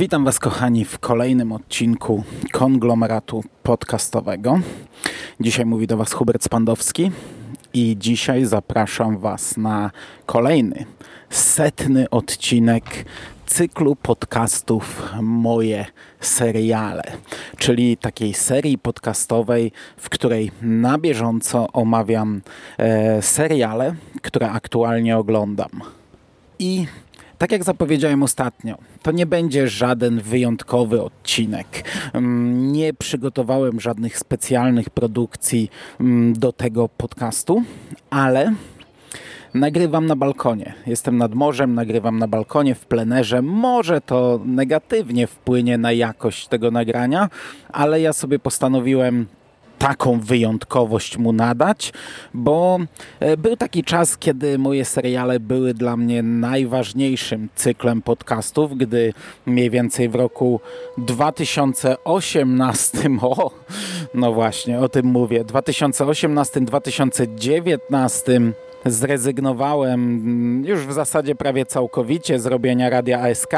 Witam Was, kochani, w kolejnym odcinku konglomeratu podcastowego. Dzisiaj mówi do Was Hubert Spandowski i dzisiaj zapraszam Was na kolejny, setny odcinek cyklu podcastów Moje Seriale, czyli takiej serii podcastowej, w której na bieżąco omawiam e, seriale, które aktualnie oglądam. I tak jak zapowiedziałem ostatnio, to nie będzie żaden wyjątkowy odcinek. Mm, nie przygotowałem żadnych specjalnych produkcji mm, do tego podcastu, ale nagrywam na balkonie. Jestem nad morzem, nagrywam na balkonie w plenerze. Może to negatywnie wpłynie na jakość tego nagrania, ale ja sobie postanowiłem taką wyjątkowość mu nadać, bo e, był taki czas, kiedy moje seriale były dla mnie najważniejszym cyklem podcastów, gdy mniej więcej w roku 2018, o, no właśnie, o tym mówię, 2018-2019 zrezygnowałem już w zasadzie prawie całkowicie z robienia radia ASK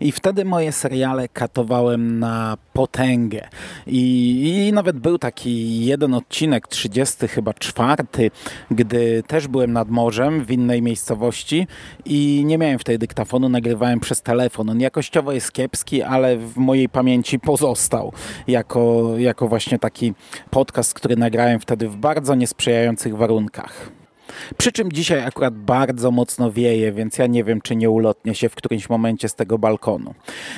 i wtedy moje seriale katowałem na potęgę. I, I, nawet był taki jeden odcinek, 30 chyba czwarty, gdy też byłem nad morzem w innej miejscowości i nie miałem wtedy dyktafonu, nagrywałem przez telefon. On jakościowo jest kiepski, ale w mojej pamięci pozostał jako, jako właśnie taki podcast, który nagrałem wtedy w bardzo niesprzyjających warunkach. Przy czym dzisiaj akurat bardzo mocno wieje, więc ja nie wiem, czy nie ulotnie się w którymś momencie z tego balkonu.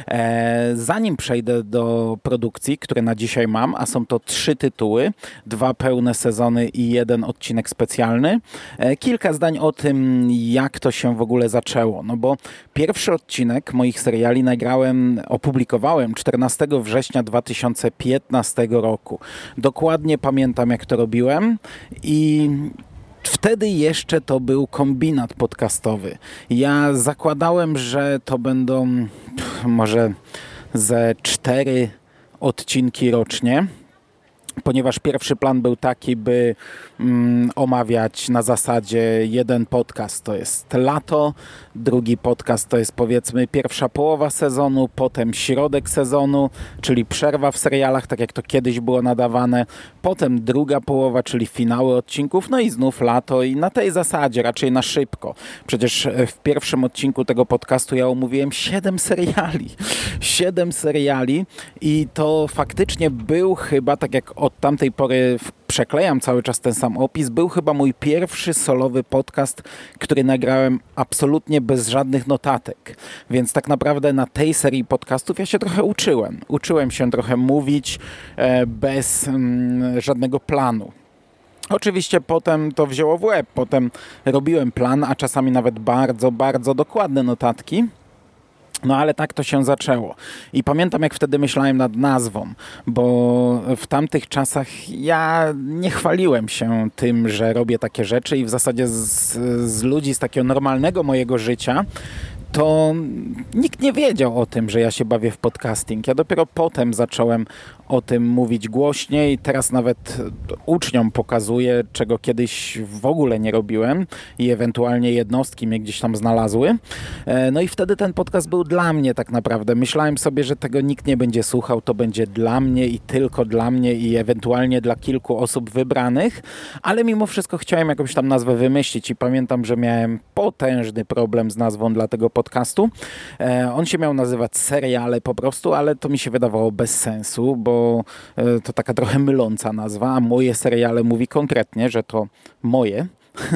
E, zanim przejdę do produkcji, które na dzisiaj mam, a są to trzy tytuły, dwa pełne sezony i jeden odcinek specjalny, e, kilka zdań o tym, jak to się w ogóle zaczęło. No bo pierwszy odcinek moich seriali nagrałem, opublikowałem 14 września 2015 roku. Dokładnie pamiętam, jak to robiłem i Wtedy jeszcze to był kombinat podcastowy. Ja zakładałem, że to będą może ze cztery odcinki rocznie ponieważ pierwszy plan był taki, by mm, omawiać na zasadzie jeden podcast to jest lato, drugi podcast to jest powiedzmy pierwsza połowa sezonu, potem środek sezonu, czyli przerwa w serialach, tak jak to kiedyś było nadawane, potem druga połowa, czyli finały odcinków, no i znów lato i na tej zasadzie, raczej na szybko. Przecież w pierwszym odcinku tego podcastu ja omówiłem siedem seriali. Siedem seriali i to faktycznie był chyba, tak jak od tamtej pory przeklejam cały czas ten sam opis, był chyba mój pierwszy solowy podcast, który nagrałem absolutnie bez żadnych notatek. Więc tak naprawdę na tej serii podcastów ja się trochę uczyłem. Uczyłem się trochę mówić e, bez mm, żadnego planu. Oczywiście potem to wzięło w łeb, potem robiłem plan, a czasami nawet bardzo, bardzo dokładne notatki. No ale tak to się zaczęło. I pamiętam, jak wtedy myślałem nad nazwą, bo w tamtych czasach ja nie chwaliłem się tym, że robię takie rzeczy i w zasadzie z, z ludzi z takiego normalnego mojego życia to nikt nie wiedział o tym, że ja się bawię w podcasting. Ja dopiero potem zacząłem o tym mówić głośniej. Teraz nawet uczniom pokazuję, czego kiedyś w ogóle nie robiłem i ewentualnie jednostki mnie gdzieś tam znalazły. E, no i wtedy ten podcast był dla mnie tak naprawdę. Myślałem sobie, że tego nikt nie będzie słuchał, to będzie dla mnie i tylko dla mnie i ewentualnie dla kilku osób wybranych, ale mimo wszystko chciałem jakąś tam nazwę wymyślić i pamiętam, że miałem potężny problem z nazwą dla tego podcastu. E, on się miał nazywać seriale po prostu, ale to mi się wydawało bez sensu, bo E, to taka trochę myląca nazwa, a moje seriale mówi konkretnie, że to moje.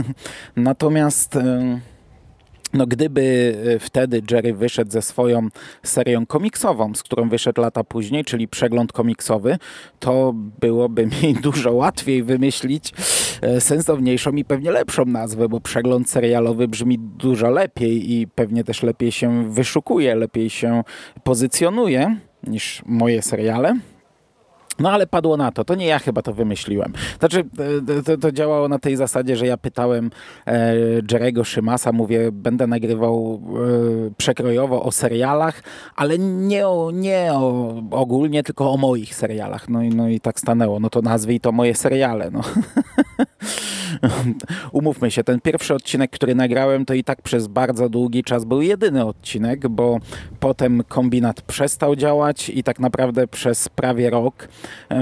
Natomiast e, no gdyby e, wtedy Jerry wyszedł ze swoją serią komiksową, z którą wyszedł lata później, czyli przegląd komiksowy, to byłoby mi dużo łatwiej wymyślić sensowniejszą i pewnie lepszą nazwę, bo przegląd serialowy brzmi dużo lepiej i pewnie też lepiej się wyszukuje, lepiej się pozycjonuje niż moje seriale. No ale padło na to. To nie ja chyba to wymyśliłem. Znaczy, e, to, to działało na tej zasadzie, że ja pytałem e, Jerego Szymasa, mówię, będę nagrywał e, przekrojowo o serialach, ale nie, o, nie o, ogólnie, tylko o moich serialach. No i, no i tak stanęło. No to nazwij to moje seriale. No. Umówmy się, ten pierwszy odcinek, który nagrałem, to i tak przez bardzo długi czas był jedyny odcinek, bo potem kombinat przestał działać i tak naprawdę przez prawie rok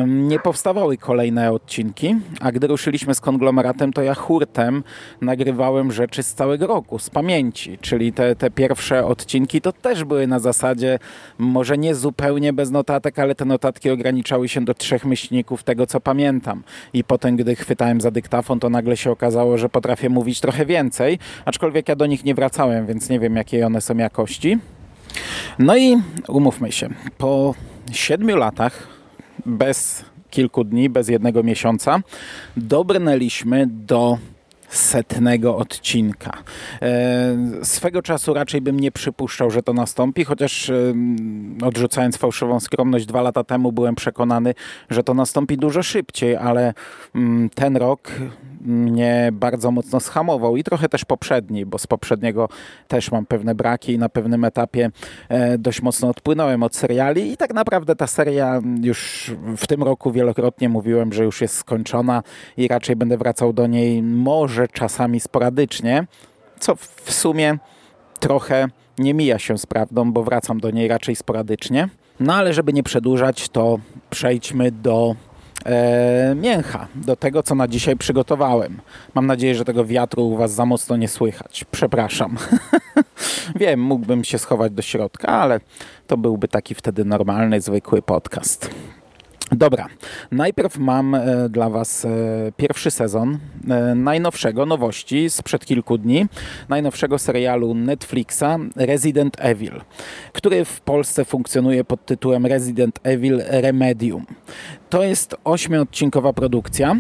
nie powstawały kolejne odcinki, a gdy ruszyliśmy z konglomeratem, to ja hurtem nagrywałem rzeczy z całego roku, z pamięci, czyli te, te pierwsze odcinki to też były na zasadzie może nie zupełnie bez notatek, ale te notatki ograniczały się do trzech myślników tego, co pamiętam. I potem, gdy chwytałem za dyktafon, to nagle się okazało, że potrafię mówić trochę więcej, aczkolwiek ja do nich nie wracałem, więc nie wiem, jakiej one są jakości. No i umówmy się, po siedmiu latach, bez kilku dni, bez jednego miesiąca, dobrnęliśmy do setnego odcinka. E, swego czasu raczej bym nie przypuszczał, że to nastąpi, chociaż odrzucając fałszywą skromność, dwa lata temu byłem przekonany, że to nastąpi dużo szybciej, ale mm, ten rok mnie bardzo mocno schamował i trochę też poprzedni, bo z poprzedniego też mam pewne braki i na pewnym etapie e, dość mocno odpłynąłem od seriali i tak naprawdę ta seria już w tym roku wielokrotnie mówiłem, że już jest skończona i raczej będę wracał do niej może czasami sporadycznie, co w sumie trochę nie mija się z prawdą, bo wracam do niej raczej sporadycznie. No ale żeby nie przedłużać, to przejdźmy do e, mięcha, do tego, co na dzisiaj przygotowałem. Mam nadzieję, że tego wiatru u Was za mocno nie słychać. Przepraszam. Wiem, mógłbym się schować do środka, ale to byłby taki wtedy normalny, zwykły podcast. Dobra, najpierw mam e, dla Was e, pierwszy sezon e, najnowszego, nowości sprzed kilku dni, najnowszego serialu Netflixa Resident Evil, który w Polsce funkcjonuje pod tytułem Resident Evil Remedium. To jest ośmiodcinkowa produkcja.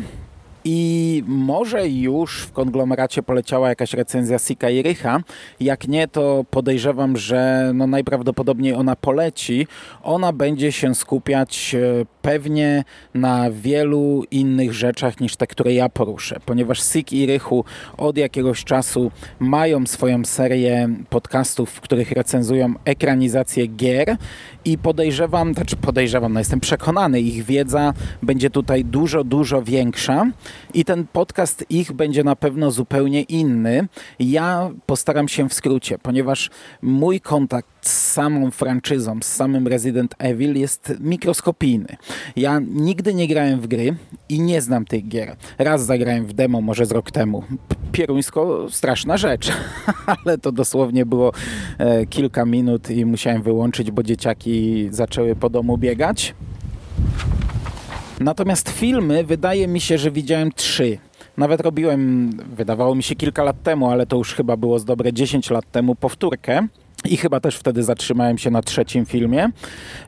I może już w konglomeracie poleciała jakaś recenzja Sika i Rycha. Jak nie, to podejrzewam, że no najprawdopodobniej ona poleci. Ona będzie się skupiać e, pewnie na wielu innych rzeczach niż te, które ja poruszę, ponieważ Sik i Rychu od jakiegoś czasu mają swoją serię podcastów, w których recenzują ekranizację gier i podejrzewam, znaczy podejrzewam, no jestem przekonany, ich wiedza będzie tutaj dużo, dużo większa i ten podcast ich będzie na pewno zupełnie inny. Ja postaram się w skrócie, ponieważ mój kontakt z samą franczyzą, z samym Resident Evil jest mikroskopijny. Ja nigdy nie grałem w gry i nie znam tych gier. Raz zagrałem w demo, może z rok temu. Pieruńsko straszna rzecz, ale to dosłownie było e, kilka minut i musiałem wyłączyć, bo dzieciaki zaczęły po domu biegać. Natomiast filmy wydaje mi się, że widziałem trzy. Nawet robiłem, wydawało mi się kilka lat temu, ale to już chyba było z dobre 10 lat temu, powtórkę. I chyba też wtedy zatrzymałem się na trzecim filmie.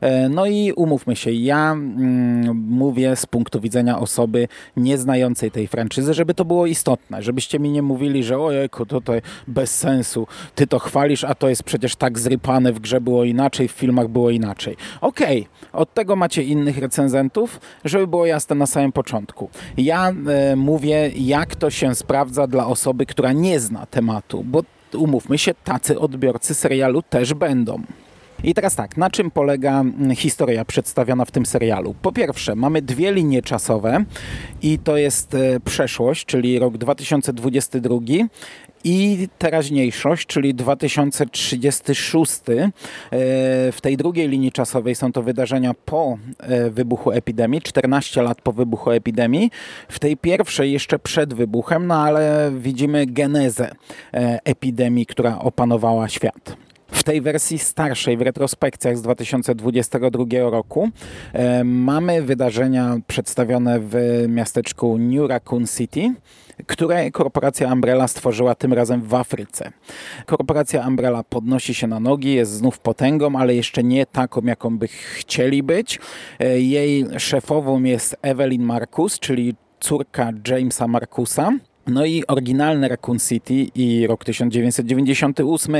E, no i umówmy się, ja mm, mówię z punktu widzenia osoby nieznającej tej franczyzy, żeby to było istotne, żebyście mi nie mówili, że ojejku, to bez sensu, ty to chwalisz, a to jest przecież tak zrypane, w grze było inaczej, w filmach było inaczej. Okej, okay, od tego macie innych recenzentów, żeby było jasne na samym początku. Ja e, mówię, jak to się sprawdza dla osoby, która nie zna tematu, bo umówmy się, tacy odbiorcy serialu też będą. I teraz tak, na czym polega historia przedstawiona w tym serialu? Po pierwsze, mamy dwie linie czasowe i to jest e, przeszłość, czyli rok 2022 i teraźniejszość, czyli 2036. E, w tej drugiej linii czasowej są to wydarzenia po e, wybuchu epidemii, 14 lat po wybuchu epidemii. W tej pierwszej jeszcze przed wybuchem, no ale widzimy genezę epidemii, która opanowała świat. W tej wersji starszej, w retrospekcjach z 2022 roku, e, mamy wydarzenia przedstawione w miasteczku New Raccoon City, które korporacja Umbrella stworzyła tym razem w Afryce. Korporacja Umbrella podnosi się na nogi, jest znów potęgą, ale jeszcze nie taką, jaką by chcieli być. E, jej szefową jest Evelyn Marcus, czyli córka Jamesa Marcusa No i oryginalny Raccoon City i rok 1998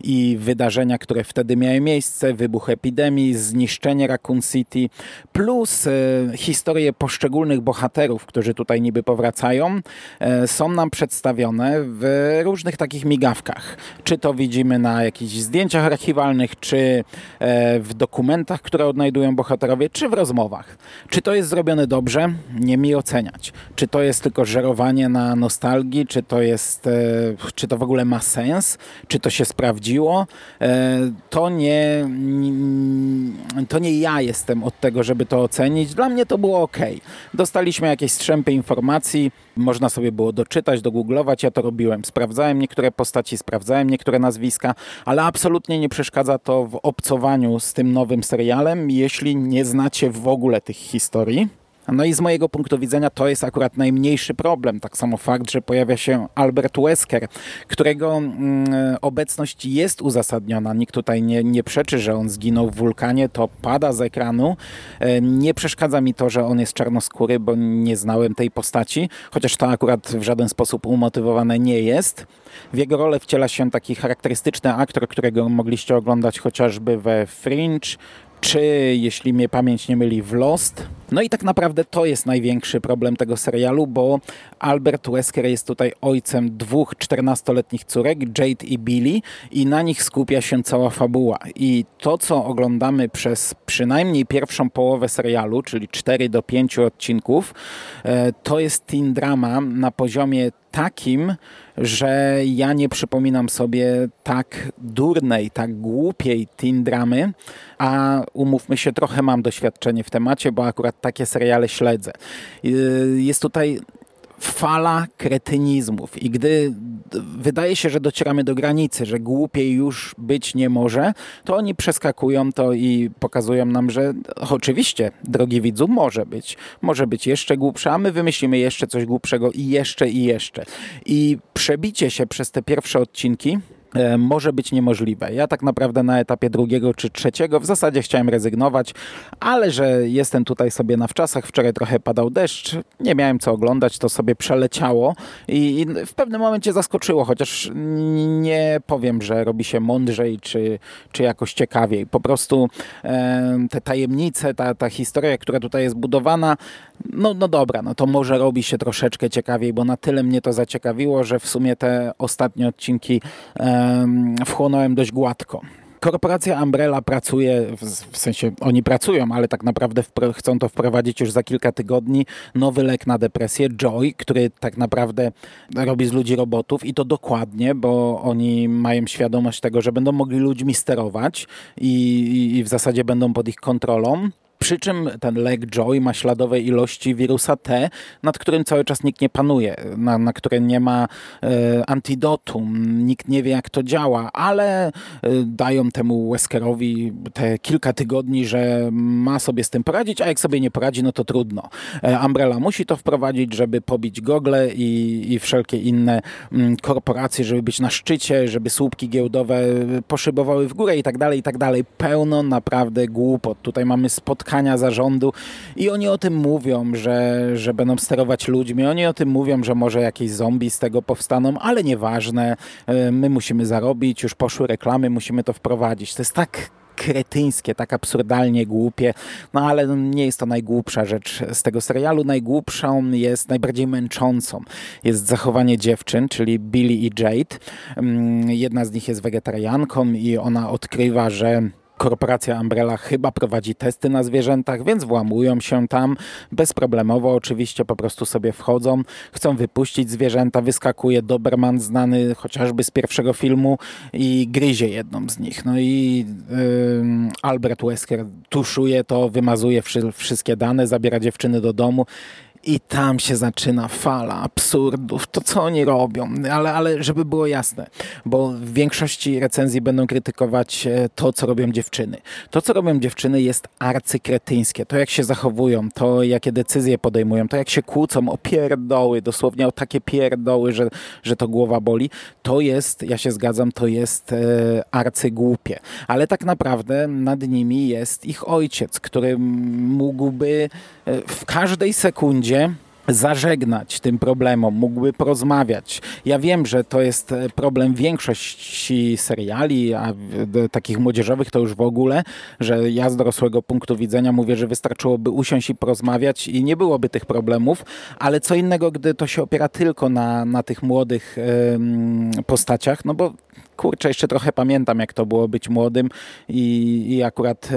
i wydarzenia, które wtedy miały miejsce, wybuch epidemii, zniszczenie Raccoon City, plus e, historie poszczególnych bohaterów, którzy tutaj niby powracają, e, są nam przedstawione w różnych takich migawkach. Czy to widzimy na jakichś zdjęciach archiwalnych, czy e, w dokumentach, które odnajdują bohaterowie, czy w rozmowach. Czy to jest zrobione dobrze? Nie mi oceniać. Czy to jest tylko żerowanie na nostalgii, czy to jest, e, czy to w ogóle ma sens, czy to się sprawdziło, e, to nie, to nie ja jestem od tego, żeby to ocenić. Dla mnie to było ok. Dostaliśmy jakieś strzępy informacji, można sobie było doczytać, dogooglować, ja to robiłem. Sprawdzałem niektóre postaci, sprawdzałem niektóre nazwiska, ale absolutnie nie przeszkadza to w obcowaniu z tym nowym serialem, jeśli nie znacie w ogóle tych historii. No i z mojego punktu widzenia to jest akurat najmniejszy problem. Tak samo fakt, że pojawia się Albert Wesker, którego mm, obecność jest uzasadniona. Nikt tutaj nie, nie przeczy, że on zginął w wulkanie, to pada z ekranu. E, nie przeszkadza mi to, że on jest czarnoskóry, bo nie znałem tej postaci, chociaż to akurat w żaden sposób umotywowane nie jest. W jego rolę wciela się taki charakterystyczny aktor, którego mogliście oglądać chociażby we Fringe, czy jeśli mnie pamięć nie myli w Lost. No i tak naprawdę to jest największy problem tego serialu, bo Albert Wesker jest tutaj ojcem dwóch 14-letnich córek, Jade i Billy i na nich skupia się cała fabuła. I to, co oglądamy przez przynajmniej pierwszą połowę serialu, czyli 4 do 5 odcinków, e, to jest teen drama na poziomie takim, że ja nie przypominam sobie tak durnej, tak głupiej teen dramy, a umówmy się, trochę mam doświadczenie w temacie, bo akurat takie seriale śledzę. Y, jest tutaj fala kretynizmów i gdy wydaje się, że docieramy do granicy, że głupiej już być nie może, to oni przeskakują to i pokazują nam, że oczywiście, drogi widzu, może być. Może być jeszcze głupsza, a my wymyślimy jeszcze coś głupszego i jeszcze i jeszcze. I przebicie się przez te pierwsze odcinki może być niemożliwe. Ja tak naprawdę na etapie drugiego czy trzeciego w zasadzie chciałem rezygnować, ale że jestem tutaj sobie na wczasach, wczoraj trochę padał deszcz, nie miałem co oglądać, to sobie przeleciało i w pewnym momencie zaskoczyło, chociaż nie powiem, że robi się mądrzej czy, czy jakoś ciekawiej. Po prostu e, te tajemnice, ta, ta historia, która tutaj jest budowana, no, no dobra, no to może robi się troszeczkę ciekawiej, bo na tyle mnie to zaciekawiło, że w sumie te ostatnie odcinki um, wchłonąłem dość gładko. Korporacja Umbrella pracuje, w sensie oni pracują, ale tak naprawdę chcą to wprowadzić już za kilka tygodni. Nowy lek na depresję, Joy, który tak naprawdę robi z ludzi robotów i to dokładnie, bo oni mają świadomość tego, że będą mogli ludźmi sterować i, i w zasadzie będą pod ich kontrolą. Przy czym ten lek Joy ma śladowe ilości wirusa T, nad którym cały czas nikt nie panuje, na, na które nie ma e, antidotum, nikt nie wie jak to działa, ale e, dają temu Weskerowi te kilka tygodni, że ma sobie z tym poradzić, a jak sobie nie poradzi, no to trudno. E, Umbrella musi to wprowadzić, żeby pobić gogle i, i wszelkie inne m, mm, korporacje, żeby być na szczycie, żeby słupki giełdowe poszybowały w górę i tak dalej, i tak dalej. Pełno naprawdę głupot. Tutaj mamy spotkanie zarządu i oni o tym mówią, że, że będą sterować ludźmi, oni o tym mówią, że może jakieś zombie z tego powstaną, ale nieważne, e, my musimy zarobić, już poszły reklamy, musimy to wprowadzić. To jest tak kretyńskie, tak absurdalnie głupie, no ale nie jest to najgłupsza rzecz z tego serialu. Najgłupszą jest, najbardziej męczącą jest zachowanie dziewczyn, czyli Billy i Jade. Mm, jedna z nich jest wegetarianką i ona odkrywa, że korporacja Umbrella chyba prowadzi testy na zwierzętach, więc włamują się tam. Bezproblemowo, oczywiście po prostu sobie wchodzą, chcą wypuścić zwierzęta, wyskakuje Doberman znany chociażby z pierwszego filmu i gryzie jedną z nich. No i yy, Albert Wesker tuszuje to, wymazuje wszy wszystkie dane, zabiera dziewczyny do domu i tam się zaczyna fala absurdów, to co oni robią, ale, ale żeby było jasne, bo w większości recenzji będą krytykować e, to, co robią dziewczyny. To, co robią dziewczyny jest arcykretyńskie. To, jak się zachowują, to, jakie decyzje podejmują, to, jak się kłócą o pierdoły, dosłownie o takie pierdoły, że, że to głowa boli, to jest, ja się zgadzam, to jest e, arcygłupie. Ale tak naprawdę nad nimi jest ich ojciec, który mógłby w każdej sekundzie zażegnać tym problemom, mógłby porozmawiać. Ja wiem, że to jest e, problem większości seriali, a takich młodzieżowych to już w ogóle, że ja z dorosłego punktu widzenia mówię, że wystarczyłoby usiąść i porozmawiać i nie byłoby tych problemów, ale co innego, gdy to się opiera tylko na, na tych młodych postaciach, no bo kurczę, jeszcze trochę pamiętam, jak to było być młodym i, i akurat e,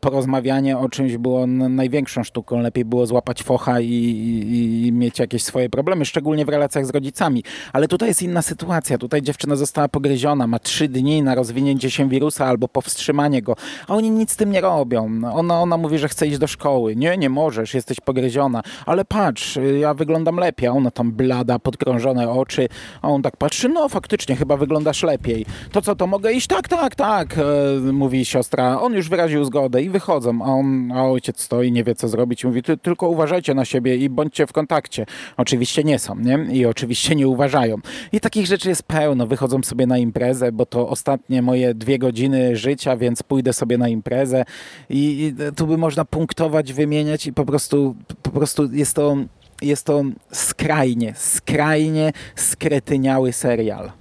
porozmawianie o czymś było największą sztuką. Lepiej było złapać focha i, i, i, mieć jakieś swoje problemy, szczególnie w relacjach z rodzicami. Ale tutaj jest inna sytuacja. Tutaj dziewczyna została pogryziona, ma trzy dni na rozwinięcie się wirusa albo powstrzymanie go, a oni nic z tym nie robią. Ona, ona mówi, że chce iść do szkoły. Nie, nie możesz, jesteś pogryziona. Ale patrz, ja wyglądam lepiej. Ona tam blada, podkrążone oczy. A on tak patrzy, no faktycznie, chyba wyglądasz lepiej. To co, to mogę iść? Tak, tak, tak, e, mówi siostra. On już wyraził zgodę i wychodzą, a, on, a ojciec stoi, nie wie co zrobić. Mówi, ty, tylko uważajcie na siebie i bądźcie w kontakcie. Oczywiście nie są, nie? I oczywiście nie uważają. I takich rzeczy jest pełno. Wychodzą sobie na imprezę, bo to ostatnie moje dwie godziny życia, więc pójdę sobie na imprezę i, i tu by można punktować, wymieniać i po prostu, po prostu jest to jest to skrajnie, skrajnie skretyniały serial.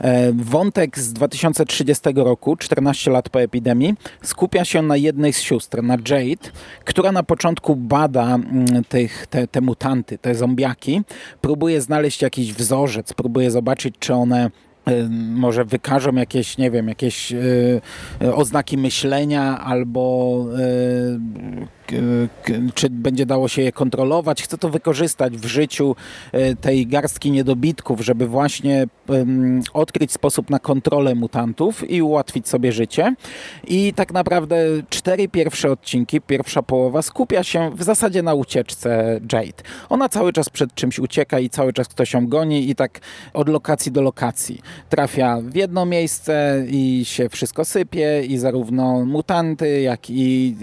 E, wątek z 2030 roku, 14 lat po epidemii, skupia się na jednej z sióstr, na Jade, która na początku bada mm, tych, te, te mutanty, te zombiaki, próbuje znaleźć jakiś wzorzec, próbuje zobaczyć, czy one e, może wykażą jakieś, nie wiem, jakieś e, oznaki myślenia albo czy będzie dało się je kontrolować. Chcę to wykorzystać w życiu e, tej garstki niedobitków, żeby właśnie odkryć sposób na kontrolę mutantów i ułatwić sobie życie. I tak naprawdę cztery pierwsze odcinki, pierwsza połowa skupia się w zasadzie na ucieczce Jade. Ona cały czas przed czymś ucieka i cały czas ktoś ją goni i tak od lokacji do lokacji. Trafia w jedno miejsce i się wszystko sypie i zarówno mutanty, jak i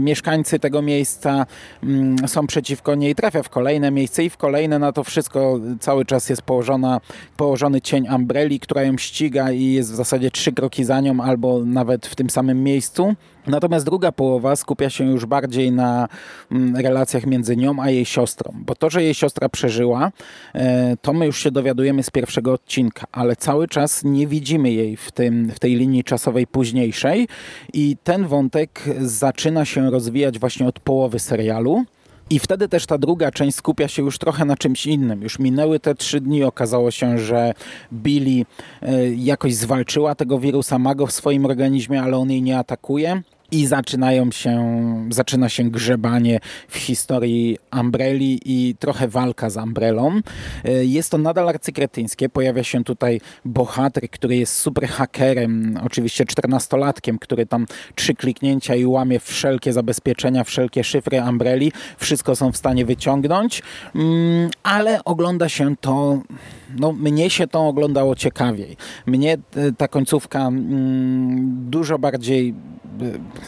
mieszkańcy tego miejsca mm, są przeciwko niej, trafia w kolejne miejsce i w kolejne na to wszystko cały czas jest położona, położony cień Umbrelli, która ją ściga i jest w zasadzie trzy kroki za nią albo nawet w tym samym miejscu. Natomiast druga połowa skupia się już bardziej na mm, relacjach między nią a jej siostrą, bo to, że jej siostra przeżyła, e, to my już się dowiadujemy z pierwszego odcinka, ale cały czas nie widzimy jej w, tym, w tej linii czasowej późniejszej i ten wątek zaczyna się rozwijać właśnie od połowy serialu. I wtedy też ta druga część skupia się już trochę na czymś innym. Już minęły te trzy dni, okazało się, że Billy e, jakoś zwalczyła tego wirusa, ma w swoim organizmie, ale on jej nie atakuje i zaczynają się, zaczyna się grzebanie w historii Umbrelli i trochę walka z Umbrellą. E, jest to nadal arcykretyńskie. Pojawia się tutaj bohater, który jest super hakerem, oczywiście czternastolatkiem, który tam trzy kliknięcia i łamie wszelkie zabezpieczenia, wszelkie szyfry Umbrelli. Wszystko są w stanie wyciągnąć, mm, ale ogląda się to no, mnie się to oglądało ciekawiej. Mnie e, ta końcówka mm, dużo bardziej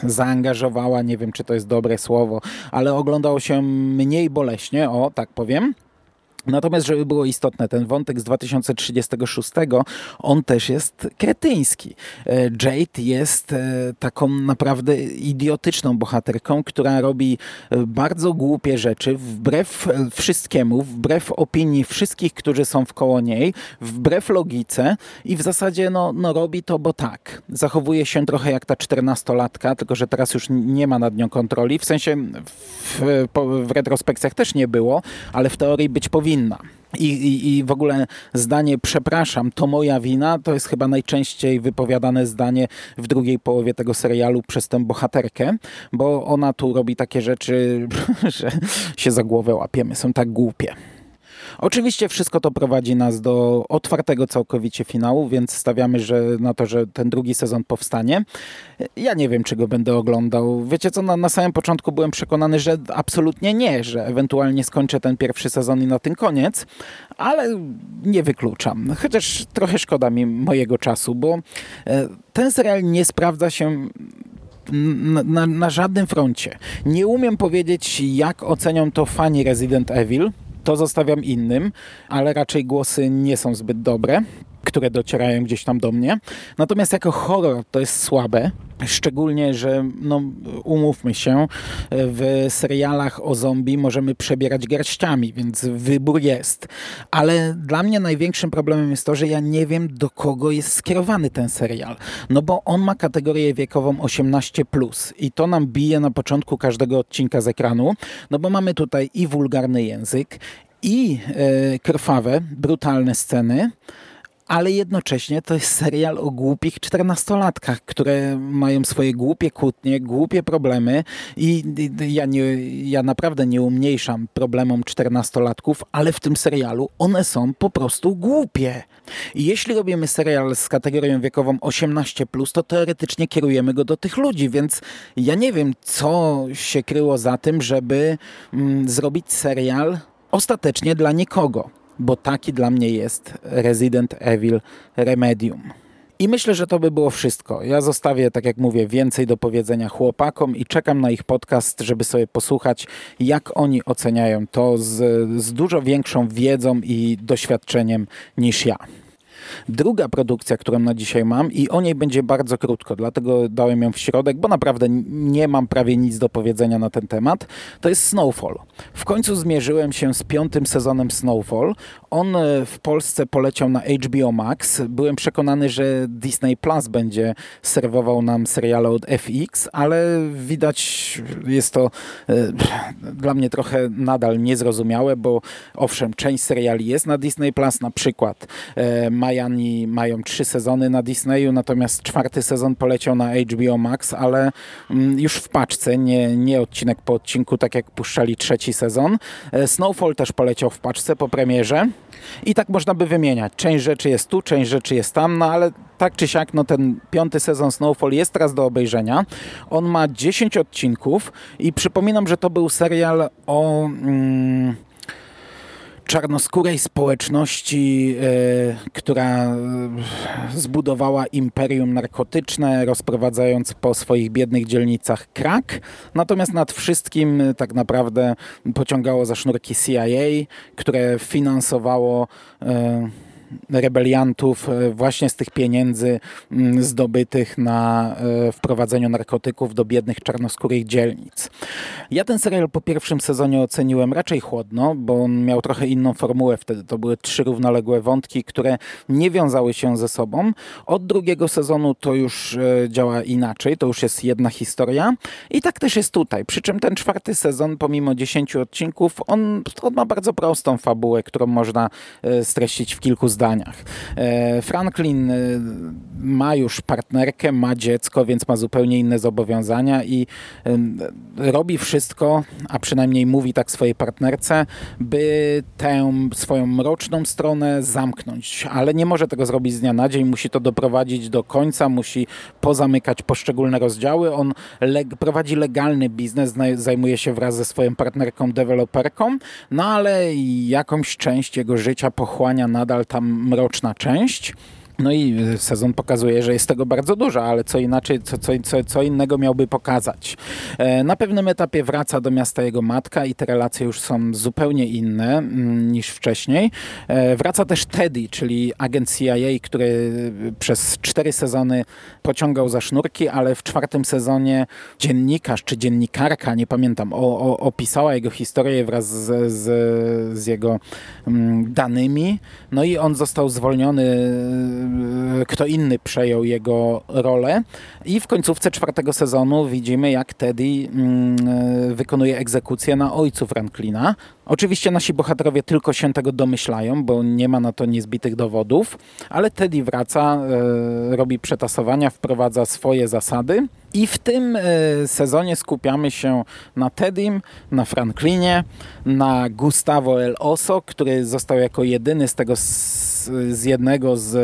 zaangażowała, nie wiem czy to jest dobre słowo, ale oglądało się mniej boleśnie, o tak powiem. Natomiast, żeby było istotne, ten wątek z 2036, on też jest kretyński. E, Jade jest e, taką naprawdę idiotyczną bohaterką, która robi e, bardzo głupie rzeczy, wbrew wszystkiemu, wbrew opinii wszystkich, którzy są wkoło niej, wbrew logice i w zasadzie no, no robi to, bo tak. Zachowuje się trochę jak ta czternastolatka, tylko że teraz już nie ma nad nią kontroli. W sensie w, w retrospekcjach też nie było, ale w teorii być powinno winna. I, i, I w ogóle zdanie przepraszam, to moja wina, to jest chyba najczęściej wypowiadane zdanie w drugiej połowie tego serialu przez tę bohaterkę, bo ona tu robi takie rzeczy, że się za głowę łapiemy, są tak głupie. Oczywiście wszystko to prowadzi nas do otwartego całkowicie finału, więc stawiamy że na to, że ten drugi sezon powstanie. Ja nie wiem, czy go będę oglądał. Wiecie co, na, na samym początku byłem przekonany, że absolutnie nie, że ewentualnie skończę ten pierwszy sezon i na tym koniec, ale nie wykluczam. Chociaż trochę szkoda mi mojego czasu, bo e, ten serial nie sprawdza się na, na, na, żadnym froncie. Nie umiem powiedzieć, jak ocenią to fani Resident Evil, to zostawiam innym, ale raczej głosy nie są zbyt dobre. Które docierają gdzieś tam do mnie. Natomiast jako horror to jest słabe. Szczególnie, że no, umówmy się, w serialach o zombie możemy przebierać garściami, więc wybór jest. Ale dla mnie największym problemem jest to, że ja nie wiem, do kogo jest skierowany ten serial. No bo on ma kategorię wiekową 18, i to nam bije na początku każdego odcinka z ekranu, no bo mamy tutaj i wulgarny język, i e, krwawe, brutalne sceny ale jednocześnie to jest serial o głupich czternastolatkach, które mają swoje głupie kłótnie, głupie problemy i ja, nie, ja naprawdę nie umniejszam problemom czternastolatków, ale w tym serialu one są po prostu głupie. I jeśli robimy serial z kategorią wiekową 18+, to teoretycznie kierujemy go do tych ludzi, więc ja nie wiem, co się kryło za tym, żeby mm, zrobić serial ostatecznie dla nikogo bo taki dla mnie jest Resident Evil Remedium. I myślę, że to by było wszystko. Ja zostawię, tak jak mówię, więcej do powiedzenia chłopakom i czekam na ich podcast, żeby sobie posłuchać, jak oni oceniają to z, z dużo większą wiedzą i doświadczeniem niż ja. Druga produkcja, którą na dzisiaj mam i o niej będzie bardzo krótko, dlatego dałem ją w środek, bo naprawdę nie mam prawie nic do powiedzenia na ten temat, to jest Snowfall. W końcu zmierzyłem się z piątym sezonem Snowfall. On e, w Polsce poleciał na HBO Max. Byłem przekonany, że Disney Plus będzie serwował nam seriale od FX, ale widać jest to e, dla mnie trochę nadal niezrozumiałe, bo owszem, część seriali jest na Disney Plus, na przykład e, Majani mają trzy sezony na Disneyu, natomiast czwarty sezon poleciał na HBO Max, ale mm, już w paczce, nie, nie odcinek po odcinku, tak jak puszczali trzeci sezon. E, Snowfall też poleciał w paczce po premierze. I tak można by wymieniać. Część rzeczy jest tu, część rzeczy jest tam, no ale tak czy siak, no ten piąty sezon Snowfall jest teraz do obejrzenia. On ma 10 odcinków i przypominam, że to był serial o... Mm, czarnoskórej społeczności, e, która e, zbudowała imperium narkotyczne, rozprowadzając po swoich biednych dzielnicach krak. Natomiast nad wszystkim e, tak naprawdę pociągało za sznurki CIA, które finansowało rebeliantów e, właśnie z tych pieniędzy mm, zdobytych na e, wprowadzeniu narkotyków do biednych czarnoskórych dzielnic. Ja ten serial po pierwszym sezonie oceniłem raczej chłodno, bo on miał trochę inną formułę wtedy. To były trzy równoległe wątki, które nie wiązały się ze sobą. Od drugiego sezonu to już e, działa inaczej, to już jest jedna historia i tak też jest tutaj. Przy czym ten czwarty sezon, pomimo dziesięciu odcinków, on, on ma bardzo prostą fabułę, którą można streścić w kilku zdaniach. E, Franklin e, ma już partnerkę, ma dziecko, więc ma zupełnie inne zobowiązania i robi wszystko, a przynajmniej mówi tak swojej partnerce, by tę swoją mroczną stronę zamknąć, ale nie może tego zrobić z dnia na dzień, musi to doprowadzić do końca, musi pozamykać poszczególne rozdziały. On prowadzi legalny biznes, zajmuje się wraz ze swoją partnerką deweloperką, no ale jakąś część jego życia pochłania nadal ta mroczna część. No i y, sezon pokazuje, że jest tego bardzo dużo, ale co inaczej, co, co, co, co innego miałby pokazać. E, na pewnym etapie wraca do miasta jego matka i te relacje już są zupełnie inne mm, niż wcześniej. E, wraca też Teddy, czyli agent CIA, który przez cztery sezony pociągał za sznurki, ale w czwartym sezonie dziennikarz czy dziennikarka, nie pamiętam, o, o, opisała jego historię wraz z, z, z jego mm, danymi. No i on został zwolniony E, kto inny przejął jego rolę. I w końcówce czwartego sezonu widzimy, jak Teddy mm, e, wykonuje egzekucję na ojcu Franklina. Oczywiście nasi bohaterowie tylko się tego domyślają, bo nie ma na to niezbitych dowodów, ale Teddy wraca, e, robi przetasowania, wprowadza swoje zasady. I w tym sezonie skupiamy się na Teddym, na Franklinie, na Gustavo El Oso, który został jako jedyny z tego z, jednego z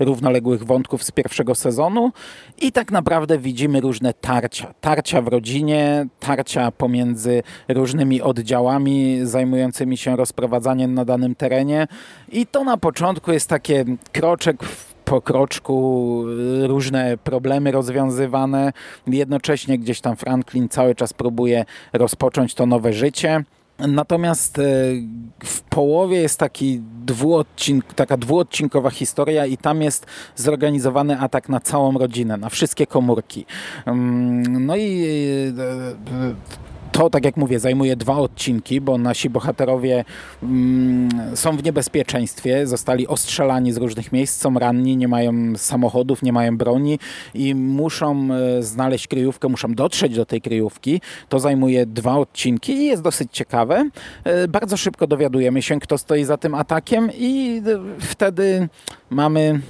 e, równoległych wątków z pierwszego sezonu i tak naprawdę widzimy różne tarcia. Tarcia w rodzinie, tarcia pomiędzy różnymi oddziałami zajmującymi się rozprowadzaniem na danym terenie i to na początku jest takie kroczek w po kroczku e, różne problemy rozwiązywane. Jednocześnie gdzieś tam Franklin cały czas próbuje rozpocząć to nowe życie. Natomiast e, w połowie jest taki dwuodcink, taka dwuodcinkowa historia i tam jest zorganizowany atak na całą rodzinę, na wszystkie komórki. Mm, no i e, to, tak jak mówię, zajmuje dwa odcinki, bo nasi bohaterowie mm, są w niebezpieczeństwie, zostali ostrzelani z różnych miejsc, są ranni, nie mają samochodów, nie mają broni i muszą e, znaleźć kryjówkę, muszą dotrzeć do tej kryjówki. To zajmuje dwa odcinki i jest dosyć ciekawe. E, bardzo szybko dowiadujemy się, kto stoi za tym atakiem i e, wtedy mamy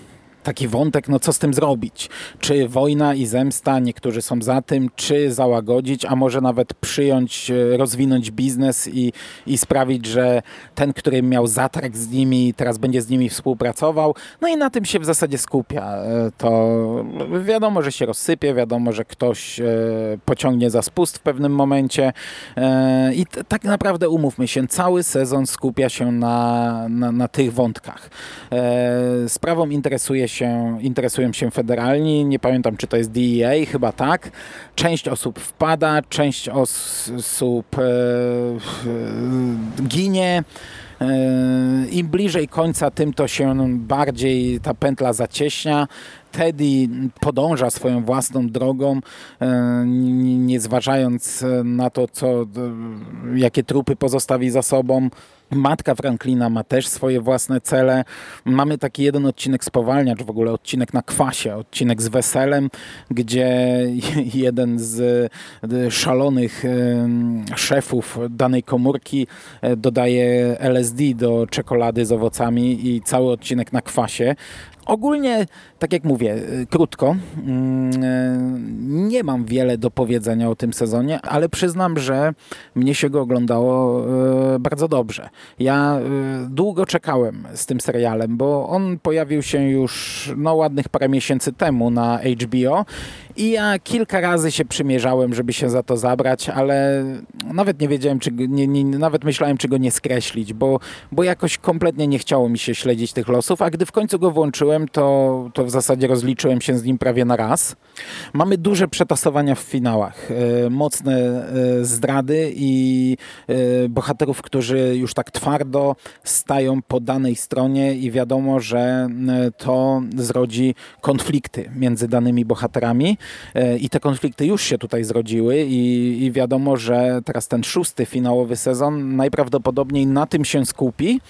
taki wątek, no co z tym zrobić? Czy wojna i zemsta, niektórzy są za tym, czy załagodzić, a może nawet przyjąć, e, rozwinąć biznes i, i sprawić, że ten, który miał zatarg z nimi, teraz będzie z nimi współpracował. No i na tym się w zasadzie skupia. E, to wiadomo, że się rozsypie, wiadomo, że ktoś e, pociągnie za spust w pewnym momencie i tak naprawdę umówmy się, cały sezon skupia się na, na, na tych wątkach. Sprawą interesuje się, interesują się federalni. Nie pamiętam, czy to jest DEA, chyba tak. Część osób wpada, część osób e, ginie. E, Im bliżej końca, tym to się bardziej ta pętla zacieśnia. Teddy podąża swoją własną drogą, e, nie zważając na to, co, jakie trupy pozostawi za sobą. Matka Franklina ma też swoje własne cele. Mamy taki jeden odcinek spowalniacz, w ogóle odcinek na kwasie, odcinek z weselem, gdzie jeden z szalonych szefów danej komórki e, dodaje LSD do czekolady z owocami i cały odcinek na kwasie. Ogólnie, tak jak mówię, y, krótko, mm, y, nie mam wiele do powiedzenia o tym sezonie, ale przyznam, że mnie się go oglądało y, bardzo dobrze. Ja długo czekałem z tym serialem, bo on pojawił się już no, ładnych parę miesięcy temu na HBO i ja kilka razy się przymierzałem, żeby się za to zabrać, ale nawet nie wiedziałem, czy, nie, nie, nawet myślałem, czy go nie skreślić, bo, bo jakoś kompletnie nie chciało mi się śledzić tych losów, a gdy w końcu go włączyłem, to, to w zasadzie rozliczyłem się z nim prawie na raz. Mamy duże przetasowania w finałach, e, mocne e, zdrady i e, bohaterów, którzy już tak twardo stają po danej stronie i wiadomo, że to zrodzi konflikty między danymi bohaterami. I te konflikty już się tutaj zrodziły i, i wiadomo, że teraz ten szósty finałowy sezon najprawdopodobniej na tym się skupi.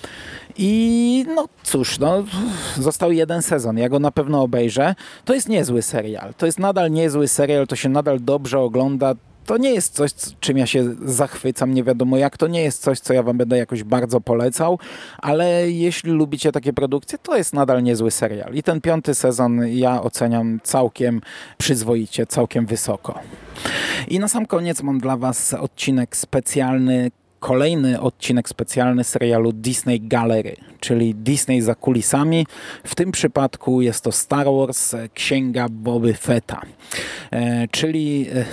I no cóż, no, został jeden sezon. Ja go na pewno obejrzę. To jest niezły serial. To jest nadal niezły serial, to się nadal dobrze ogląda to nie jest coś, czym ja się zachwycam, nie wiadomo jak, to nie jest coś, co ja wam będę jakoś bardzo polecał, ale jeśli lubicie takie produkcje, to jest nadal niezły serial. I ten piąty sezon ja oceniam całkiem przyzwoicie, całkiem wysoko. I na sam koniec mam dla was odcinek specjalny, kolejny odcinek specjalny serialu Disney Gallery, czyli Disney za kulisami. W tym przypadku jest to Star Wars Księga Boby Fetta, e, czyli e,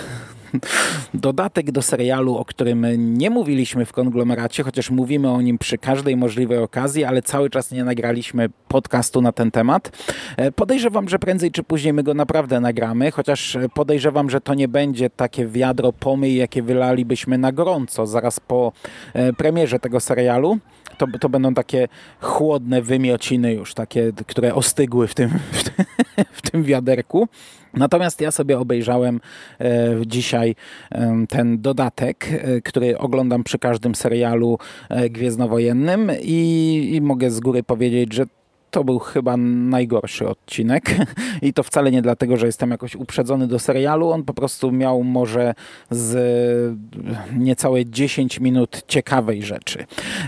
dodatek do serialu, o którym nie mówiliśmy w konglomeracie, chociaż mówimy o nim przy każdej możliwej okazji, ale cały czas nie nagraliśmy podcastu na ten temat. E, podejrzewam, że prędzej czy później my go naprawdę nagramy, chociaż podejrzewam, że to nie będzie takie wiadro pomyj, jakie wylalibyśmy na gorąco zaraz po e, premierze tego serialu. To, to będą takie chłodne wymiociny już, takie, które ostygły w tym, w tym wiaderku. Natomiast ja sobie obejrzałem e, dzisiaj e, ten dodatek, e, który oglądam przy każdym serialu gwiezdnowojennym i, i mogę z góry powiedzieć, że to był chyba najgorszy odcinek i to wcale nie dlatego, że jestem jakoś uprzedzony do serialu. On po prostu miał może z niecałe 10 minut ciekawej rzeczy.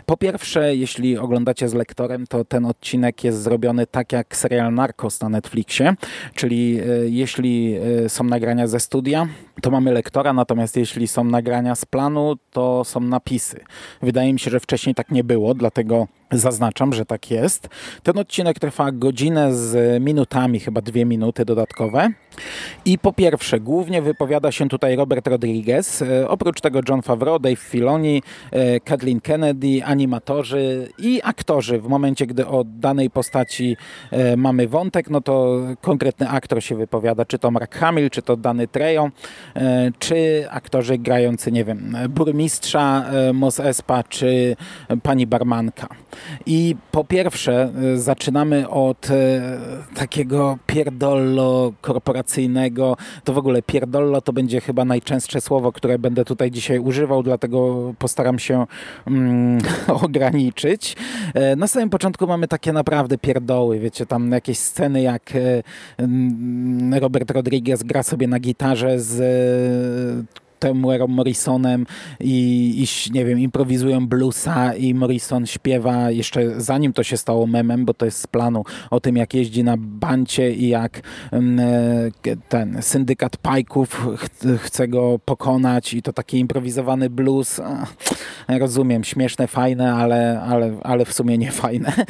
Po pierwsze, jeśli oglądacie z lektorem, to ten odcinek jest zrobiony tak jak serial Narcos na Netflixie, czyli e, jeśli e, są nagrania ze studia, to mamy lektora, natomiast jeśli są nagrania z planu, to są napisy. Wydaje mi się, że wcześniej tak nie było, dlatego Zaznaczam, że tak jest. Ten odcinek trwa godzinę z minutami, chyba dwie minuty dodatkowe. I po pierwsze, głównie wypowiada się tutaj Robert Rodriguez, e, oprócz tego John Favreau, Dave Filoni, e, Kathleen Kennedy, animatorzy i aktorzy. W momencie, gdy o danej postaci e, mamy wątek, no to konkretny aktor się wypowiada, czy to Mark Hamill, czy to Dany Trejo, czy aktorzy grający, nie wiem, burmistrza Mos Espa, czy pani barmanka. I po pierwsze, zaczynamy od takiego pierdollo korporacyjnego to w ogóle pierdollo to będzie chyba najczęstsze słowo, które będę tutaj dzisiaj używał, dlatego postaram się mm, ograniczyć. E, na samym początku mamy takie naprawdę pierdoły, wiecie, tam jakieś sceny jak e, mm, Robert Rodriguez gra sobie na gitarze z Temuerą Morrisonem i, i, nie wiem, improwizują bluesa i Morrison śpiewa jeszcze zanim to się stało memem, bo to jest z planu o tym, jak jeździ na bancie i jak mm, e, ten syndykat pajków ch chce go pokonać i to taki improwizowany blues. Rozumiem, śmieszne, fajne, ale, ale, ale w sumie nie fajne.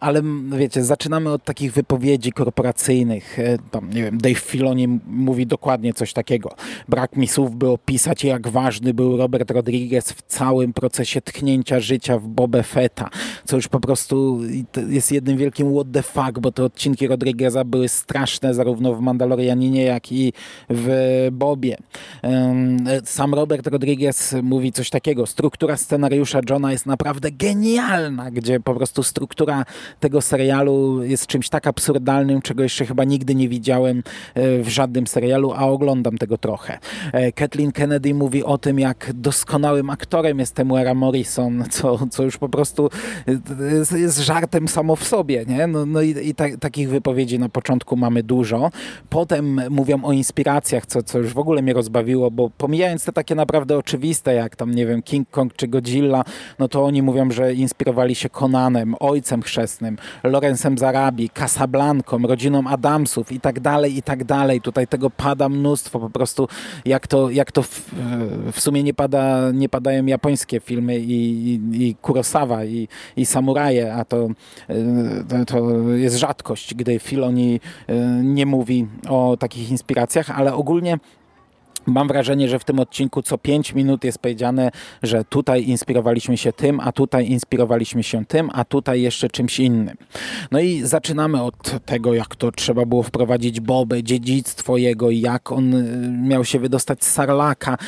Ale wiecie, zaczynamy od takich wypowiedzi korporacyjnych. E, tam, nie wiem, Dave Filoni mówi dokładnie coś takiego. Brak mi słów, by opisać opisać, jak ważny był Robert Rodriguez w całym procesie tchnięcia życia w Boba Fetta, co już po prostu jest jednym wielkim what the fuck, bo te odcinki Rodrigueza były straszne zarówno w Mandalorianinie, jak i w Bobie. Sam Robert Rodriguez mówi coś takiego, struktura scenariusza Johna jest naprawdę genialna, gdzie po prostu struktura tego serialu jest czymś tak absurdalnym, czego jeszcze chyba nigdy nie widziałem e, w żadnym serialu, a oglądam tego trochę. E, Kathleen Kennedy mówi o tym, jak doskonałym aktorem jest Temuera Morrison, co, co już po prostu jest, jest żartem samo w sobie. Nie? No, no i, i ta, takich wypowiedzi na początku mamy dużo. Potem mówią o inspiracjach, co, co już w ogóle mnie rozbawiło, bo pomijając te takie naprawdę oczywiste, jak tam, nie wiem, King Kong czy Godzilla, no to oni mówią, że inspirowali się Conanem, Ojcem Chrzestnym, Lorenzem Zarabi, Casablanką, rodziną Adamsów i tak dalej, i tak dalej. Tutaj tego pada mnóstwo po prostu, jak to, jak to w, w sumie nie, pada, nie padają japońskie filmy i, i, i Kurosawa i, i samuraje, a to, e, to jest rzadkość, gdy Filoni e, nie mówi o takich inspiracjach, ale ogólnie Mam wrażenie, że w tym odcinku co 5 minut jest powiedziane, że tutaj inspirowaliśmy się tym, a tutaj inspirowaliśmy się tym, a tutaj jeszcze czymś innym. No i zaczynamy od tego, jak to trzeba było wprowadzić Bobę, dziedzictwo jego, jak on y, miał się wydostać z Sarlaka,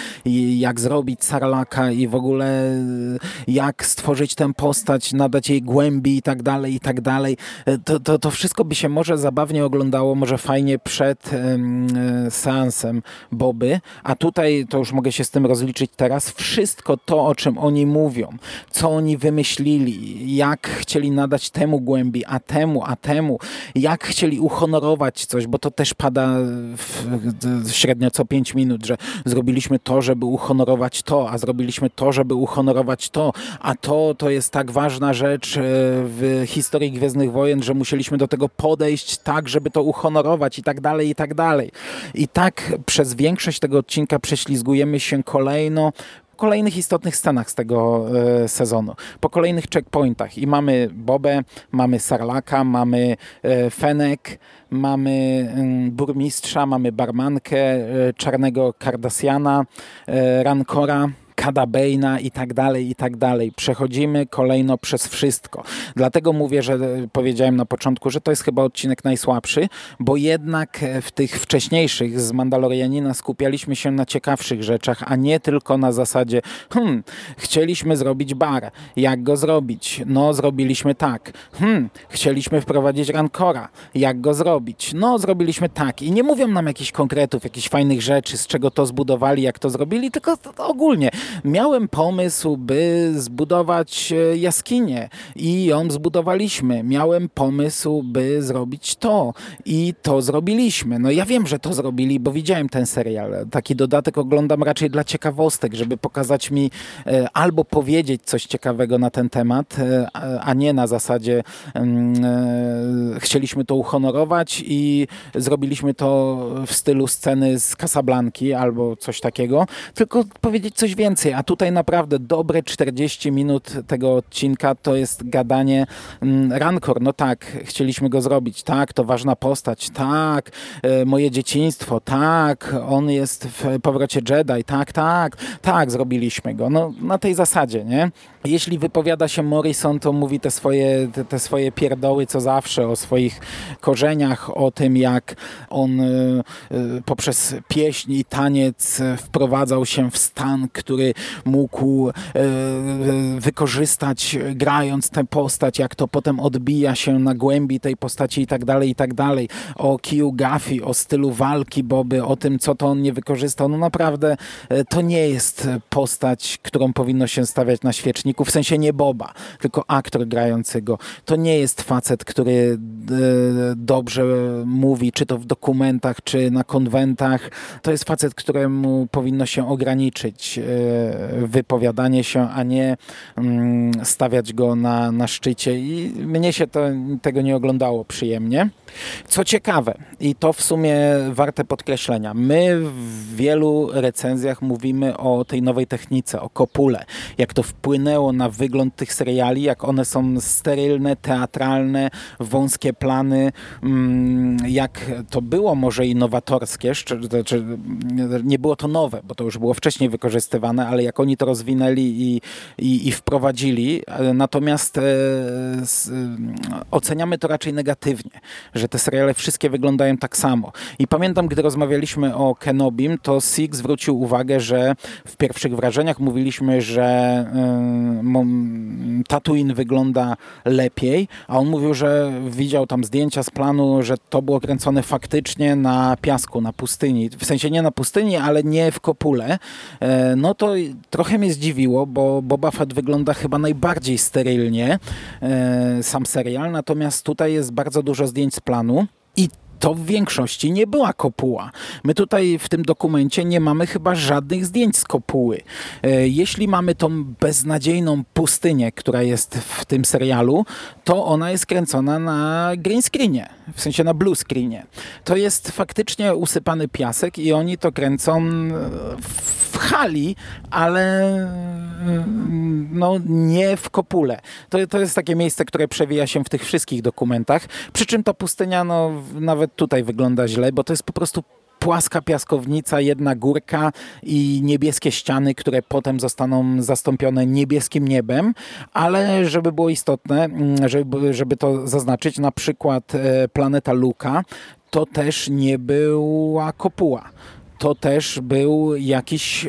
jak zrobić Sarlaka i w ogóle y, jak stworzyć tę postać, nadać jej głębi i tak dalej, i tak dalej. Y, to, to, to wszystko by się może zabawnie oglądało, może fajnie przed seansem Boby, a tutaj, to już mogę się z tym rozliczyć teraz, wszystko to, o czym oni mówią, co oni wymyślili, jak chcieli nadać temu głębi, a temu, a temu, jak chcieli uhonorować coś, bo to też pada w, średnio co 5 minut, że zrobiliśmy to, żeby uhonorować to, a zrobiliśmy to, żeby uhonorować to, a to, to jest tak ważna rzecz e, w historii Gwiezdnych Wojen, że musieliśmy do tego podejść tak, żeby to uhonorować i tak dalej, i tak dalej. I tak przez większość tego odcinka prześlizgujemy się kolejno kolejnych istotnych scenach z tego e, sezonu, po kolejnych checkpointach i mamy Bobę, mamy Sarlaka, mamy e, Fenek, mamy mm, burmistrza, mamy barmankę, e, czarnego Kardasiana, e, Rancora, Kada i tak dalej, i tak dalej. Przechodzimy kolejno przez wszystko. Dlatego mówię, że powiedziałem na początku, że to jest chyba odcinek najsłabszy, bo jednak w tych wcześniejszych z Mandalorianina skupialiśmy się na ciekawszych rzeczach, a nie tylko na zasadzie hmm, chcieliśmy zrobić bar. Jak go zrobić? No, zrobiliśmy tak. Hmm, chcieliśmy wprowadzić Rancora. Jak go zrobić? No, zrobiliśmy tak. I nie mówią nam jakichś konkretów, jakichś fajnych rzeczy, z czego to zbudowali, jak to zrobili, tylko ogólnie miałem pomysł, by zbudować e, jaskinię i ją zbudowaliśmy. Miałem pomysł, by zrobić to i to zrobiliśmy. No ja wiem, że to zrobili, bo widziałem ten serial. Taki dodatek oglądam raczej dla ciekawostek, żeby pokazać mi e, albo powiedzieć coś ciekawego na ten temat, e, a nie na zasadzie mm, chcieliśmy to uhonorować i zrobiliśmy to w stylu sceny z Casablanki albo coś takiego, tylko powiedzieć coś więcej więcej, a tutaj naprawdę dobre 40 minut tego odcinka to jest gadanie mm, Rancor, no tak, chcieliśmy go zrobić, tak, to ważna postać, tak, e, moje dzieciństwo, tak, on jest w powrocie Jedi, tak, tak, tak, zrobiliśmy go. No na tej zasadzie, nie? Jeśli wypowiada się Morrison, to mówi te swoje, te, te swoje pierdoły co zawsze o swoich korzeniach, o tym jak on y, y, poprzez pieśń i taniec wprowadzał się w stan, który mógł y, wykorzystać grając tę postać, jak to potem odbija się na głębi tej postaci i tak dalej, i tak dalej. O Kiju Gafi, o stylu walki Boby, o tym, co to on nie wykorzystał. No naprawdę to nie jest postać, którą powinno się stawiać na świeczniku w sensie nie Boba, tylko aktor grający go. To nie jest facet, który e, dobrze mówi, czy to w dokumentach, czy na konwentach. To jest facet, któremu powinno się ograniczyć e, wypowiadanie się, a nie mm, stawiać go na, na szczycie. I mnie się to, tego nie oglądało przyjemnie. Co ciekawe, i to w sumie warte podkreślenia, my w wielu recenzjach mówimy o tej nowej technice, o kopule, jak to wpłynęło na wygląd tych seriali, jak one są sterylne, teatralne, wąskie plany, mm, jak to było może innowatorskie, znaczy nie było to nowe, bo to już było wcześniej wykorzystywane, ale jak oni to rozwinęli i, i, i wprowadzili, natomiast e, oceniamy to raczej negatywnie, że te seriale wszystkie wyglądają tak samo. I pamiętam, gdy rozmawialiśmy o Kenobim, to Six zwrócił uwagę, że w pierwszych wrażeniach mówiliśmy, że y, Tatooine wygląda lepiej, a on mówił, że widział tam zdjęcia z planu, że to było kręcone faktycznie na piasku, na pustyni. W sensie nie na pustyni, ale nie w kopule. E, no to trochę mnie zdziwiło, bo Boba Fett wygląda chyba najbardziej sterylnie, e, sam serial, natomiast tutaj jest bardzo dużo zdjęć z planu i to w większości nie była kopuła. My tutaj w tym dokumencie nie mamy chyba żadnych zdjęć z kopuły. E, jeśli mamy tą beznadziejną pustynię, która jest w tym serialu, to ona jest kręcona na green screenie, w sensie na blue screenie. To jest faktycznie usypany piasek i oni to kręcą w hali, ale no, nie w kopule. To, to jest takie miejsce, które przewija się w tych wszystkich dokumentach. Przy czym ta pustynia no, nawet tutaj wygląda źle, bo to jest po prostu płaska piaskownica, jedna górka i niebieskie ściany, które potem zostaną zastąpione niebieskim niebem, ale żeby było istotne, mm, żeby, żeby to zaznaczyć, na przykład e, planeta Luka to też nie była kopuła to też był jakiś,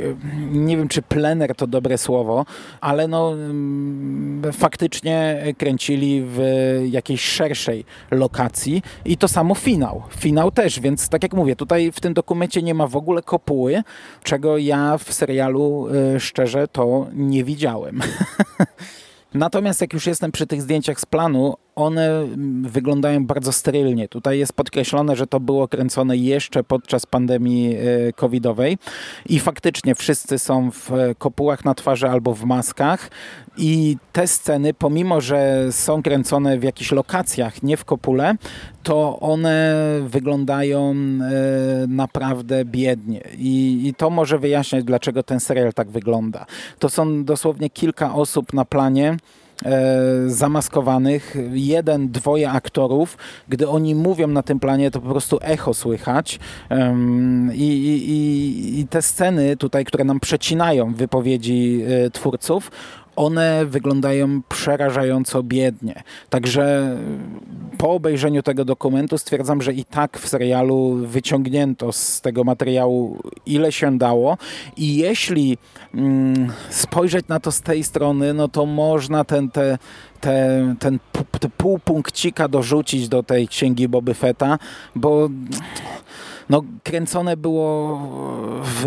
nie wiem czy plener to dobre słowo, ale no mm, faktycznie kręcili w jakiejś szerszej lokacji i to samo finał. Finał też, więc tak jak mówię, tutaj w tym dokumencie nie ma w ogóle kopuły, czego ja w serialu y, szczerze to nie widziałem. Natomiast jak już jestem przy tych zdjęciach z planu, one wyglądają bardzo sterylnie. Tutaj jest podkreślone, że to było kręcone jeszcze podczas pandemii e, covidowej i faktycznie wszyscy są w kopułach na twarzy albo w maskach i te sceny, pomimo że są kręcone w jakichś lokacjach, nie w kopule, to one wyglądają e, naprawdę biednie I, i to może wyjaśniać, dlaczego ten serial tak wygląda. To są dosłownie kilka osób na planie, E, zamaskowanych, jeden, dwoje aktorów. Gdy oni mówią na tym planie, to po prostu echo słychać. I, i, i te sceny tutaj, które nam przecinają wypowiedzi e, twórców, one wyglądają przerażająco biednie. Także po obejrzeniu tego dokumentu stwierdzam, że i tak w serialu wyciągnięto z tego materiału ile się dało i jeśli mm, spojrzeć na to z tej strony, no to można ten, te, te, ten te pół punkcika dorzucić do tej księgi Boby Fetta, bo no, kręcone było w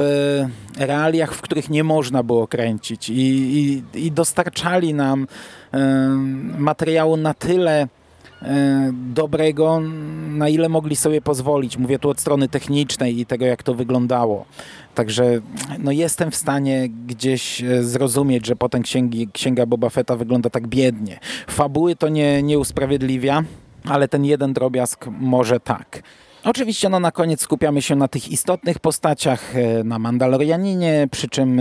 realiach, w których nie można było kręcić i, i, i dostarczali nam y, materiału na tyle dobrego, na ile mogli sobie pozwolić. Mówię tu od strony technicznej i tego, jak to wyglądało. Także no jestem w stanie gdzieś e, zrozumieć, że potem księgi, księga Boba Fetta wygląda tak biednie. Fabuły to nie, nie usprawiedliwia, ale ten jeden drobiazg może tak. Oczywiście no, na koniec skupiamy się na tych istotnych postaciach, e, na Mandalorianinie, przy czym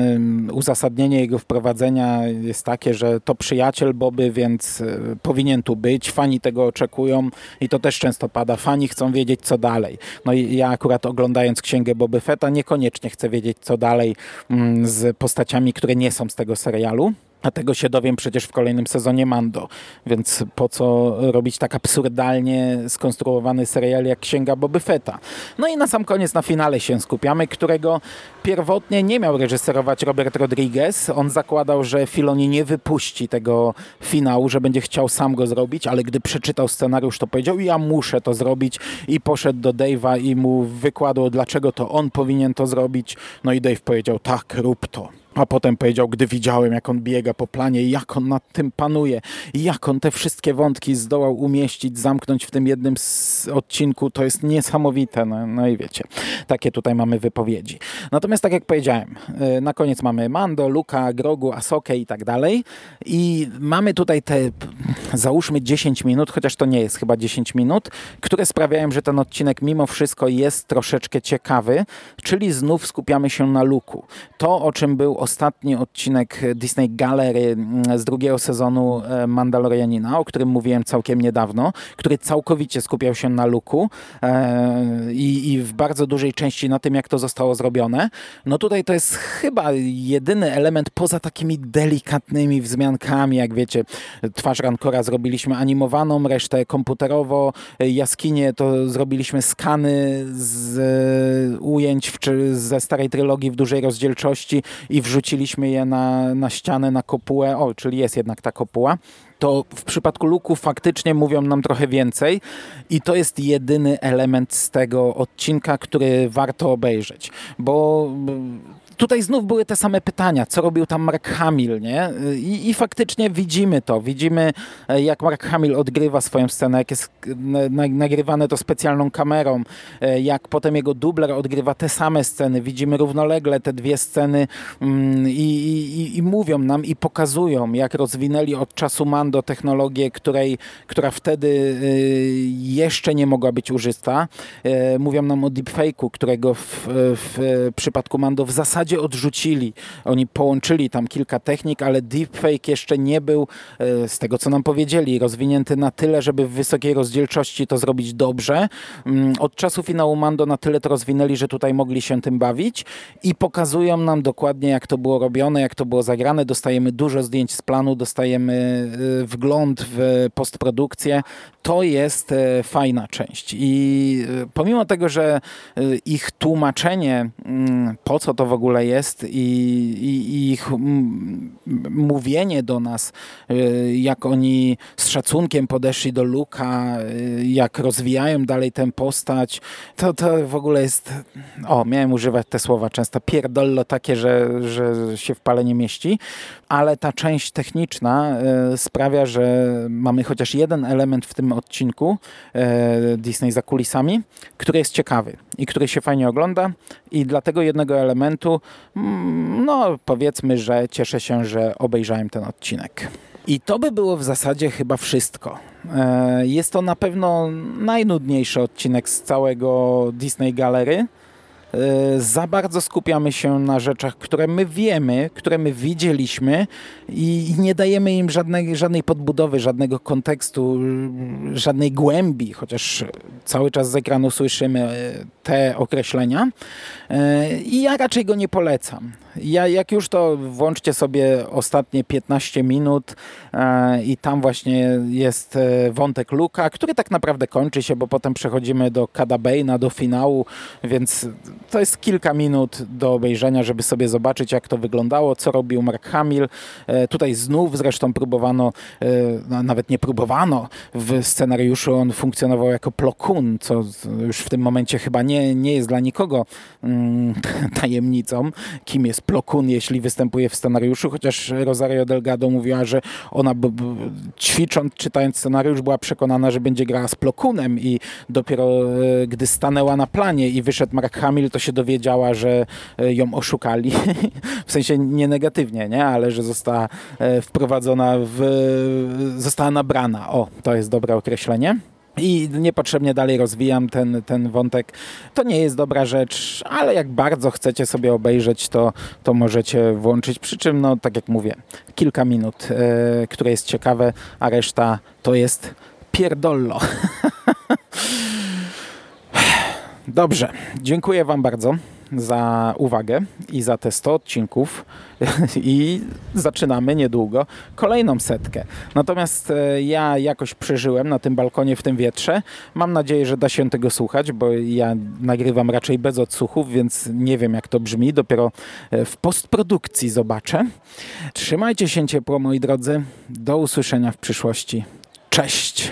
uzasadnienie jego wprowadzenia jest takie, że to przyjaciel Boby, więc e, powinien tu być, fani tego oczekują i to też często pada, fani chcą wiedzieć co dalej. No i ja akurat oglądając księgę Boby Fetta niekoniecznie chcę wiedzieć co dalej mm, z postaciami, które nie są z tego serialu. A tego się dowiem przecież w kolejnym sezonie Mando. Więc po co robić tak absurdalnie skonstruowany serial jak Księga Boby Fetta. No i na sam koniec na finale się skupiamy, którego pierwotnie nie miał reżyserować Robert Rodriguez. On zakładał, że Filoni nie wypuści tego finału, że będzie chciał sam go zrobić, ale gdy przeczytał scenariusz, to powiedział ja muszę to zrobić i poszedł do Dave'a i mu wykładał, dlaczego to on powinien to zrobić. No i Dave powiedział tak, rób to. A potem powiedział, gdy widziałem, jak on biega po planie, jak on nad tym panuje, jak on te wszystkie wątki zdołał umieścić, zamknąć w tym jednym odcinku, to jest niesamowite. No, no i wiecie, takie tutaj mamy wypowiedzi. Natomiast tak jak powiedziałem, y, na koniec mamy Mando, Luka, Grogu, Asokę i tak dalej. I mamy tutaj te, załóżmy 10 minut, chociaż to nie jest chyba 10 minut, które sprawiają, że ten odcinek mimo wszystko jest troszeczkę ciekawy, czyli znów skupiamy się na Luku. To, o czym był ostatni odcinek Disney Gallery mm, z drugiego sezonu e, Mandalorianina, o którym mówiłem całkiem niedawno, który całkowicie skupiał się na luku e, i, i w bardzo dużej części na tym, jak to zostało zrobione. No tutaj to jest chyba jedyny element poza takimi delikatnymi wzmiankami, jak wiecie, twarz Rancora zrobiliśmy animowaną, resztę komputerowo, jaskinie to zrobiliśmy skany z ujęć w, czy ze starej trylogii w dużej rozdzielczości i w wrzuciliśmy je na, na ścianę, na kopułę, o, czyli jest jednak ta kopuła, to w przypadku luku faktycznie mówią nam trochę więcej i to jest jedyny element z tego odcinka, który warto obejrzeć, bo tutaj znów były te same pytania, co robił tam Mark Hamill, nie? I, I, faktycznie widzimy to, widzimy e, jak Mark Hamill odgrywa swoją scenę, jak jest nagrywane to specjalną kamerą, e, jak potem jego dubler odgrywa te same sceny, widzimy równolegle te dwie sceny mm, i, i, i mówią nam i pokazują, jak rozwinęli od czasu Mando technologię, której, która wtedy e, jeszcze nie mogła być użyta. Mówią nam o deepfake'u, którego w, w przypadku Mando w zasadzie odrzucili. Oni połączyli tam kilka technik, ale deepfake jeszcze nie był, e, z tego co nam powiedzieli, rozwinięty na tyle, żeby w wysokiej rozdzielczości to zrobić dobrze. Mm, od czasu finału Mando na tyle to rozwinęli, że tutaj mogli się tym bawić i pokazują nam dokładnie, jak to było robione, jak to było zagrane. Dostajemy dużo zdjęć z planu, dostajemy e, wgląd w postprodukcję. To jest e, fajna część. I pomimo tego, że ich tłumaczenie, mm, po co to w ogóle jest i, i, ich mówienie do nas, jak oni z szacunkiem podeszli do Luka, jak rozwijają dalej tę postać, to, to w ogóle jest, o, miałem używać te słowa często, pierdollo takie, że, że się w pale nie mieści, ale ta część techniczna sprawia, że mamy chociaż jeden element w tym odcinku Disney za kulisami, który jest ciekawy i który się fajnie ogląda i dla tego jednego elementu Mm, no powiedzmy, że cieszę się, że obejrzałem ten odcinek. I to by było w zasadzie chyba wszystko. E, jest to na pewno najnudniejszy odcinek z całego Disney Galery. E, za bardzo skupiamy się na rzeczach, które my wiemy, które my widzieliśmy i nie dajemy im żadnej, żadnej podbudowy, żadnego kontekstu, żadnej głębi, chociaż cały czas z ekranu słyszymy e, te określenia. E, I ja raczej go nie polecam. Ja, jak już to włączcie sobie ostatnie 15 minut i tam właśnie jest wątek Luka, który tak naprawdę kończy się, bo potem przechodzimy do Kada Bane'a, do finału, więc to jest kilka minut do obejrzenia, żeby sobie zobaczyć, jak to wyglądało, co robił Mark Hamill. E, tutaj znów zresztą próbowano, e, nawet nie próbowano, w scenariuszu on funkcjonował jako Plokun, co już w tym momencie chyba nie, nie jest dla nikogo mm, tajemnicą, kim jest Plokun, jeśli występuje w scenariuszu, chociaż Rosario Delgado mówiła, że ona ćwicząc, czytając scenariusz, była przekonana, że będzie grała z Plokunem i dopiero e, gdy stanęła na planie i wyszedł Mark Hamill, to się dowiedziała, że e, ją oszukali. w sensie nie negatywnie, nie? ale że została e, wprowadzona w... została nabrana. O, to jest dobre określenie. I niepotrzebnie dalej rozwijam ten, ten wątek. To nie jest dobra rzecz, ale jak bardzo chcecie sobie obejrzeć, to, to możecie włączyć. Przy czym, no tak jak mówię, kilka minut, e, które jest ciekawe, a reszta to jest pierdollo. Dobrze, dziękuję Wam bardzo za uwagę i za te 100 odcinków i zaczynamy niedługo kolejną setkę. Natomiast e, ja jakoś przeżyłem na tym balkonie w tym wietrze. Mam nadzieję, że da się tego słuchać, bo ja nagrywam raczej bez odsłuchów, więc nie wiem jak to brzmi. Dopiero e, w postprodukcji zobaczę. Trzymajcie się ciepło moi drodzy. Do usłyszenia w przyszłości. Cześć!